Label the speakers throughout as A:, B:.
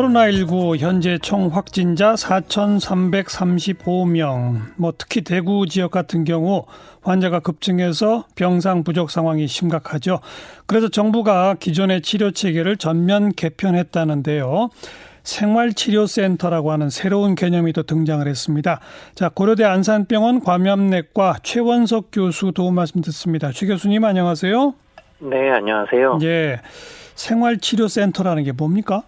A: 코로나19 현재 총 확진자 4,335명. 뭐 특히 대구 지역 같은 경우 환자가 급증해서 병상 부족 상황이 심각하죠. 그래서 정부가 기존의 치료 체계를 전면 개편했다는데요. 생활치료센터라고 하는 새로운 개념이 또 등장을 했습니다. 자, 고려대 안산병원 감염내과 최원석 교수 도움 말씀 듣습니다. 최 교수님 안녕하세요.
B: 네, 안녕하세요.
A: 예. 생활치료센터라는 게 뭡니까?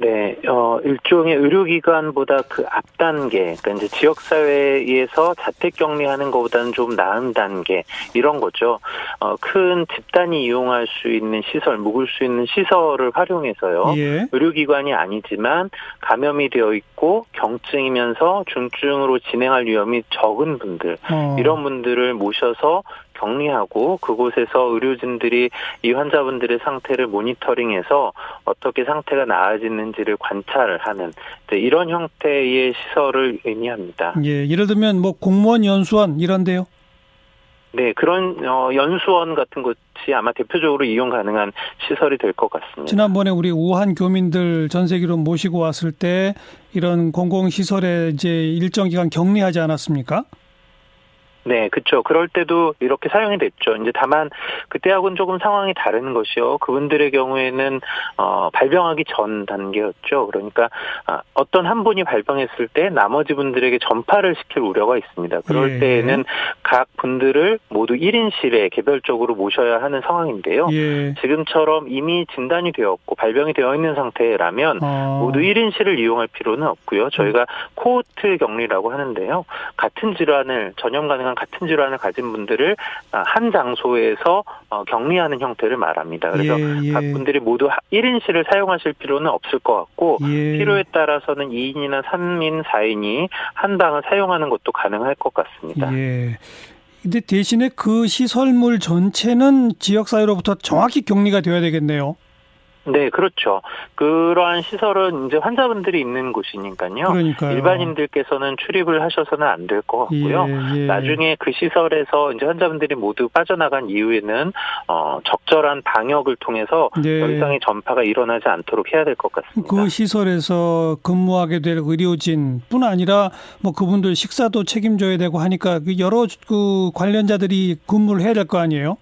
B: 네, 어, 일종의 의료기관보다 그 앞단계, 그러니까 이제 지역사회에서 자택 격리하는 것보다는 좀 나은 단계, 이런 거죠. 어, 큰 집단이 이용할 수 있는 시설, 묵을 수 있는 시설을 활용해서요. 예. 의료기관이 아니지만 감염이 되어 있고 경증이면서 중증으로 진행할 위험이 적은 분들, 어. 이런 분들을 모셔서 격리하고 그곳에서 의료진들이 이 환자분들의 상태를 모니터링해서 어떻게 상태가 나아지는지를 관찰하는 이런 형태의 시설을 의미합니다.
A: 예, 예를 들면 뭐 공무원 연수원 이런데요.
B: 네, 그런 어, 연수원 같은 곳이 아마 대표적으로 이용 가능한 시설이 될 것 같습니다.
A: 지난번에 우리 우한 교민들 전 세계로 모시고 왔을 때 이런 공공 시설에 이제 일정 기간 격리하지 않았습니까?
B: 네, 그렇죠. 그럴 때도 이렇게 사용이 됐죠. 이제 다만 그때하고는 조금 상황이 다른 것이요. 그분들의 경우에는 어, 발병하기 전 단계였죠. 그러니까 아, 어떤 한 분이 발병했을 때 나머지 분들에게 전파를 시킬 우려가 있습니다. 그럴 예. 때에는 각 분들을 모두 1인실에 개별적으로 모셔야 하는 상황인데요. 예. 지금처럼 이미 진단이 되었고 발병이 되어 있는 상태라면 어. 모두 1인실을 이용할 필요는 없고요. 저희가 코호트 격리라고 하는데요. 같은 질환을 전염 가능한 같은 질환을 가진 분들을 아, 한 장소에서 어, 격리하는 형태를 말합니다. 그래서 예, 예. 각 분들이 모두 1인실을 사용하실 필요는 없을 것 같고 예. 필요에 따라서는 2인이나 3인, 4인이 한 방을 사용하는 것도 가능할 것 같습니다.
A: 예. 근데 대신에 그 시설물 전체는 지역 사회로부터 정확히 격리가 되어야 되겠네요.
B: 네, 그렇죠. 그러한 시설은 이제 환자분들이 있는 곳이니까요. 그러니까요. 일반인들께서는 출입을 하셔서는 안 될 것 같고요. 예, 예. 나중에 그 시설에서 이제 환자분들이 모두 빠져나간 이후에는 어, 적절한 방역을 통해서 네. 더 이상의 전파가 일어나지 않도록 해야 될 것 같습니다.
A: 그 시설에서 근무하게 될 의료진뿐 아니라 뭐 그분들 식사도 책임져야 되고 하니까 그 여러 그 관련자들이 근무를 해야 될 거 아니에요?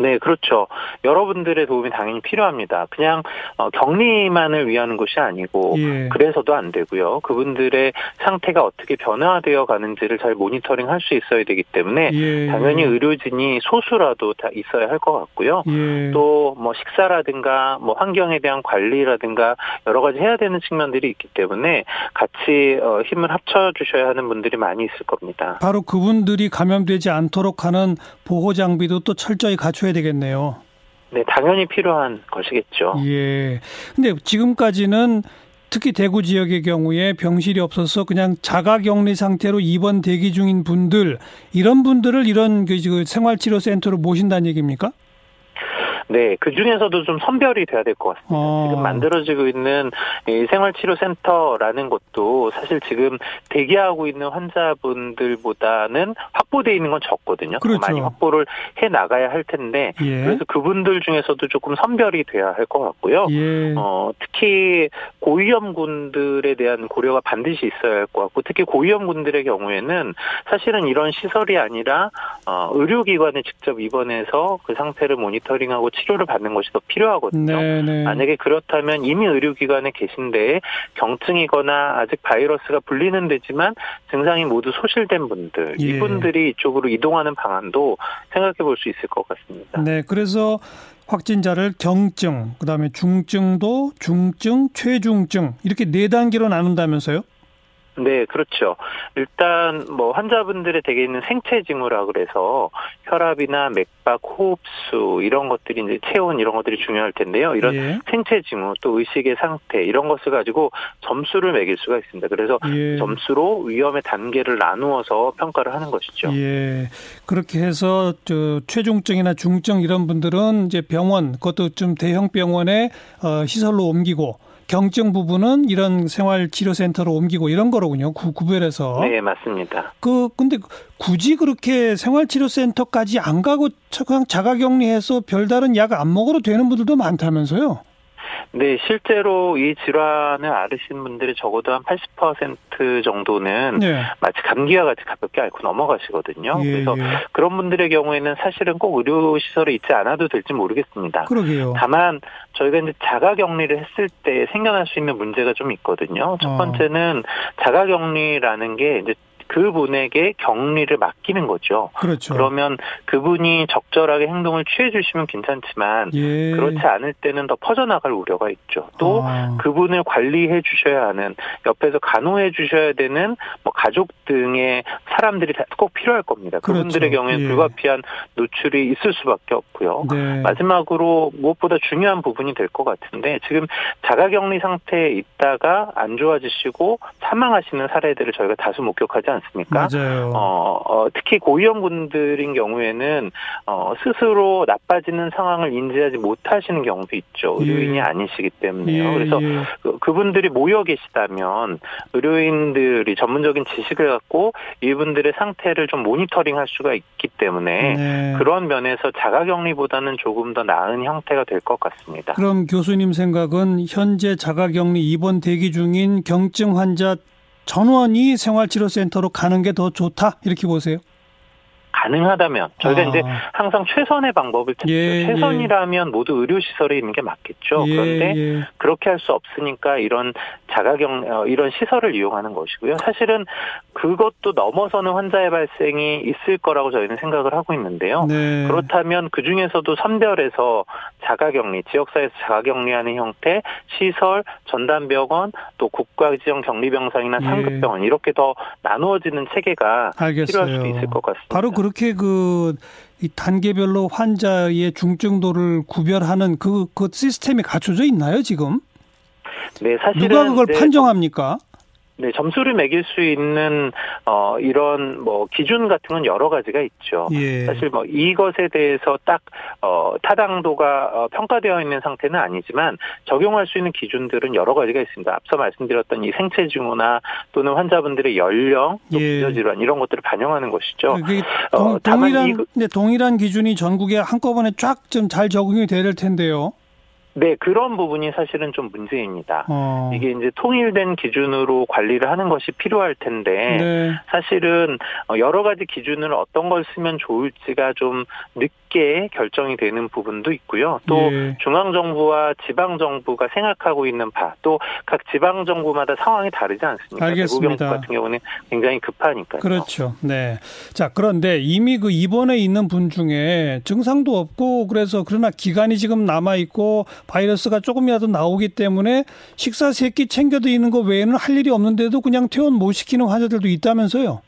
B: 네, 그렇죠. 여러분들의 도움이 당연히 필요합니다. 그냥 어, 격리만을 위한 것이 아니고 예. 그래서도 안 되고요. 그분들의 상태가 어떻게 변화되어 가는지를 잘 모니터링할 수 있어야 되기 때문에 예. 당연히 의료진이 소수라도 다 있어야 할 것 같고요. 예. 또뭐 식사라든가 뭐 환경에 대한 관리라든가 여러 가지 해야 되는 측면들이 있기 때문에 같이 어, 힘을 합쳐 주셔야 하는 분들이 많이 있을 겁니다.
A: 바로 그분들이 감염되지 않도록 하는 보호 장비도 또 철저히 갖춰야 해야 되겠네요.
B: 네, 당연히 필요한 것이겠죠.
A: 예. 근데 지금까지는 특히 대구 지역의 경우에 병실이 없어서 그냥 자가 격리 상태로 입원 대기 중인 분들 이런 분들을 이런 그 생활치료센터로 모신다는 얘기입니까?
B: 네, 그 중에서도 좀 선별이 돼야 될 것 같습니다. 어. 지금 만들어지고 있는 이 생활치료센터라는 것도 사실 지금 대기하고 있는 환자분들보다는 확보되어 있는 건 적거든요. 그렇죠. 많이 확보를 해 나가야 할 텐데 예. 그래서 그분들 중에서도 조금 선별이 돼야 할 것 같고요. 예. 어, 특히 고위험군들에 대한 고려가 반드시 있어야 할 것 같고 특히 고위험군들의 경우에는 사실은 이런 시설이 아니라 어, 의료기관에 직접 입원해서 그 상태를 모니터링하고 치료를 받는 것이 더 필요하거든요. 네네. 네. 만약에 그렇다면 이미 의료기관에 계신데 경증이거나 아직 바이러스가 불리는 데지만 증상이 모두 소실된 분들 예. 이분들이 이쪽으로 이동하는 방안도 생각해 볼 수 있을 것 같습니다.
A: 네, 그래서 확진자를 경증, 그다음에 중증도, 중증, 최중증 이렇게 네 단계로 나눈다면서요?
B: 네, 그렇죠. 일단 뭐 환자분들의 대개 있는 생체 징후라 그래서 혈압이나 맥박, 호흡수 이런 것들이 이제 체온 이런 것들이 중요할 텐데요. 이런 예. 생체 징후 또 의식의 상태 이런 것을 가지고 점수를 매길 수가 있습니다. 그래서 예. 점수로 위험의 단계를 나누어서 평가를 하는 것이죠.
A: 예. 그렇게 해서 저 최중증이나 중증 이런 분들은 이제 병원 그것도 좀 대형 병원에 어 시설로 옮기고 경증 부분은 이런 생활치료센터로 옮기고 이런 거로군요. 구, 구별해서.
B: 네, 맞습니다.
A: 그 근데 굳이 그렇게 생활치료센터까지 안 가고 그냥 자가격리해서 별다른 약 안 먹어도 되는 분들도 많다면서요?
B: 네, 실제로 이 질환을 앓으신 분들이 적어도 한 80% 정도는 네. 마치 감기와 같이 가볍게 앓고 넘어가시거든요. 예, 그래서 예. 그런 분들의 경우에는 사실은 꼭 의료 시설에 있지 않아도 될지 모르겠습니다.
A: 그러게요.
B: 다만 저희가 이제 자가 격리를 했을 때 생겨날 수 있는 문제가 좀 있거든요. 첫 어. 번째는 자가 격리라는 게 이제 그분에게 격리를 맡기는 거죠.
A: 그렇죠.
B: 그러면 그분이 적절하게 행동을 취해 주시면 괜찮지만 예. 그렇지 않을 때는 더 퍼져나갈 우려가 있죠. 또 아. 그분을 관리해 주셔야 하는 옆에서 간호해 주셔야 되는 뭐 가족 등의 사람들이 꼭 필요할 겁니다. 그렇죠. 그분들의 경우에는 예. 불가피한 노출이 있을 수밖에 없고요. 네. 마지막으로 무엇보다 중요한 부분이 될 것 같은데 지금 자가격리 상태에 있다가 안 좋아지시고 사망하시는 사례들을 저희가 다수 목격하지 않습니까? 않습니까?
A: 맞아요.
B: 어, 어, 특히 고위험군들인 경우에는 어, 스스로 나빠지는 상황을 인지하지 못하시는 경우도 있죠. 예. 의료인이 예. 아니시기 때문에요. 예, 그래서 예. 그, 그분들이 모여 계시다면 의료인들이 전문적인 지식을 갖고 이분들의 상태를 좀 모니터링할 수가 있기 때문에 네. 그런 면에서 자가격리보다는 조금 더 나은 형태가 될 것 같습니다.
A: 그럼 교수님 생각은 현재 자가격리 입원 대기 중인 경증 환자 전원이 생활치료센터로 가는 게 더 좋다 이렇게 보세요.
B: 가능하다면 저희가 아. 이제 항상 최선의 방법을 찾죠. 예, 최선이라면 예. 모두 의료 시설에 있는 게 맞겠죠. 예, 그런데 예. 그렇게 할 수 없으니까 이런 자가경 어, 이런 시설을 이용하는 것이고요. 사실은 그것도 넘어서는 환자의 발생이 있을 거라고 저희는 생각을 하고 있는데요. 네. 그렇다면 그 중에서도 선별해서 자가격리, 지역사회에서 자가격리하는 형태, 시설, 전담병원, 또 국가지정 격리병상이나 예. 상급병원 이렇게 더 나누어지는 체계가 알겠어요. 필요할 수도 있을 것 같습니다.
A: 바로 그 렇게 그 이 단계별로 환자의 중증도를 구별하는 그, 그 시스템이 갖춰져 있나요, 지금?
B: 네, 사실은
A: 누가 그걸 판정합니까?
B: 네, 점수를 매길 수 있는 어 이런 뭐 기준 같은 건 여러 가지가 있죠. 예. 사실 뭐 이것에 대해서 딱어 타당도가 어, 평가되어 있는 상태는 아니지만 적용할 수 있는 기준들은 여러 가지가 있습니다. 앞서 말씀드렸던 이 생체 증후나 또는 환자분들의 연령, 또 예. 기저 질환 이런 것들을 반영하는 것이죠.
A: 동, 어, 동일한 이, 네, 동일한 기준이 전국에 한꺼번에 쫙 좀 잘 적용이 될 텐데요.
B: 네, 그런 부분이 사실은 좀 문제입니다. 어. 이게 이제 통일된 기준으로 관리를 하는 것이 필요할 텐데 네. 사실은 어, 여러 가지 기준을 어떤 걸 쓰면 좋을지가 좀 늦 게 결정이 되는 부분도 있고요. 또 예. 중앙 정부와 지방 정부가 생각하고 있는 바, 또 각 지방 정부마다 상황이 다르지 않습니까?
A: 알겠습니다.
B: 대구 같은 경우는 굉장히 급하니까요.
A: 그렇죠. 네. 자, 그런데 이미 그 입원해 있는 분 중에 증상도 없고 그래서 그러나 기간이 지금 남아 있고 바이러스가 조금이라도 나오기 때문에 식사 세 끼 챙겨 드리는 것 외에는 할 일이 없는데도 그냥 퇴원 못 시키는 환자들도 있다면서요.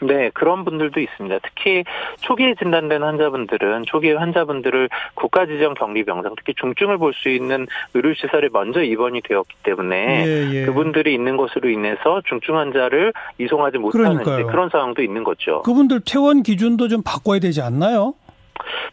B: 네, 그런 분들도 있습니다. 특히 초기에 진단된 환자분들은 초기에 환자분들을 국가 지정 격리 병상, 특히 중증을 볼 수 있는 의료 시설에 먼저 입원이 되었기 때문에 예, 예. 그분들이 있는 것으로 인해서 중증 환자를 이송하지 못하는 그런 상황도 있는 거죠.
A: 그분들 퇴원 기준도 좀 바꿔야 되지 않나요?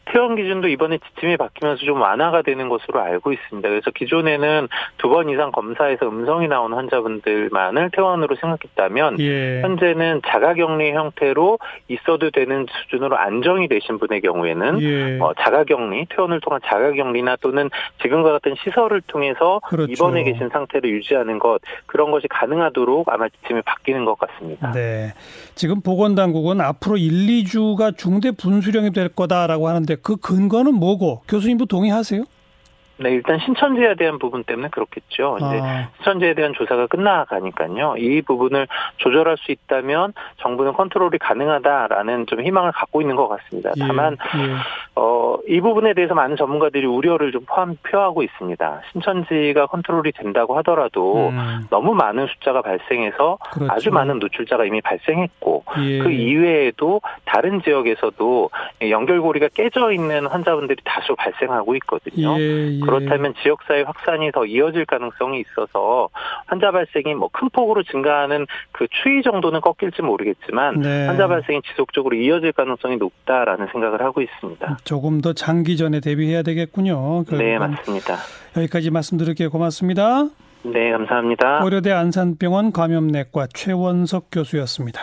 B: 퇴원 기준도 이번에 지침이 바뀌면서 좀 완화가 되는 것으로 알고 있습니다. 그래서 기존에는 두 번 이상 검사에서 음성이 나온 환자분들만을 퇴원으로 생각했다면 예. 현재는 자가격리 형태로 있어도 되는 수준으로 안정이 되신 분의 경우에는 예. 어, 자가격리 퇴원을 통한 자가격리나 또는 지금과 같은 시설을 통해서 그렇죠. 입원해 계신 상태를 유지하는 것 그런 것이 가능하도록 아마 지침이 바뀌는 것 같습니다.
A: 네. 지금 보건당국은 앞으로 1, 2주가 중대 분수령이 될 거다라고 하는데 그 근거는 뭐고 교수님도 동의하세요?
B: 네, 일단 신천지에 대한 부분 때문에 그렇겠죠. 이제 아. 신천지에 대한 조사가 끝나가니까요. 이 부분을 조절할 수 있다면 정부는 컨트롤이 가능하다라는 좀 희망을 갖고 있는 것 같습니다. 예, 다만 예. 어, 이 부분에 대해서 많은 전문가들이 우려를 좀 포함 표하고 있습니다. 신천지가 컨트롤이 된다고 하더라도 음. 너무 많은 숫자가 발생해서 그렇죠. 아주 많은 노출자가 이미 발생했고 예. 그 이외에도 다른 지역에서도 연결고리가 깨져 있는 환자분들이 다수 발생하고 있거든요. 예, 예. 그렇다면 지역사회 확산이 더 이어질 가능성이 있어서 환자 발생이 뭐 큰 폭으로 증가하는 그 추이 정도는 꺾일지 모르겠지만 네. 환자 발생이 지속적으로 이어질 가능성이 높다라는 생각을 하고 있습니다.
A: 조금 더 장기전에 대비해야 되겠군요.
B: 네, 맞습니다.
A: 여기까지 말씀드릴게요. 고맙습니다.
B: 네, 감사합니다.
A: 고려대 안산병원 감염내과 최원석 교수였습니다.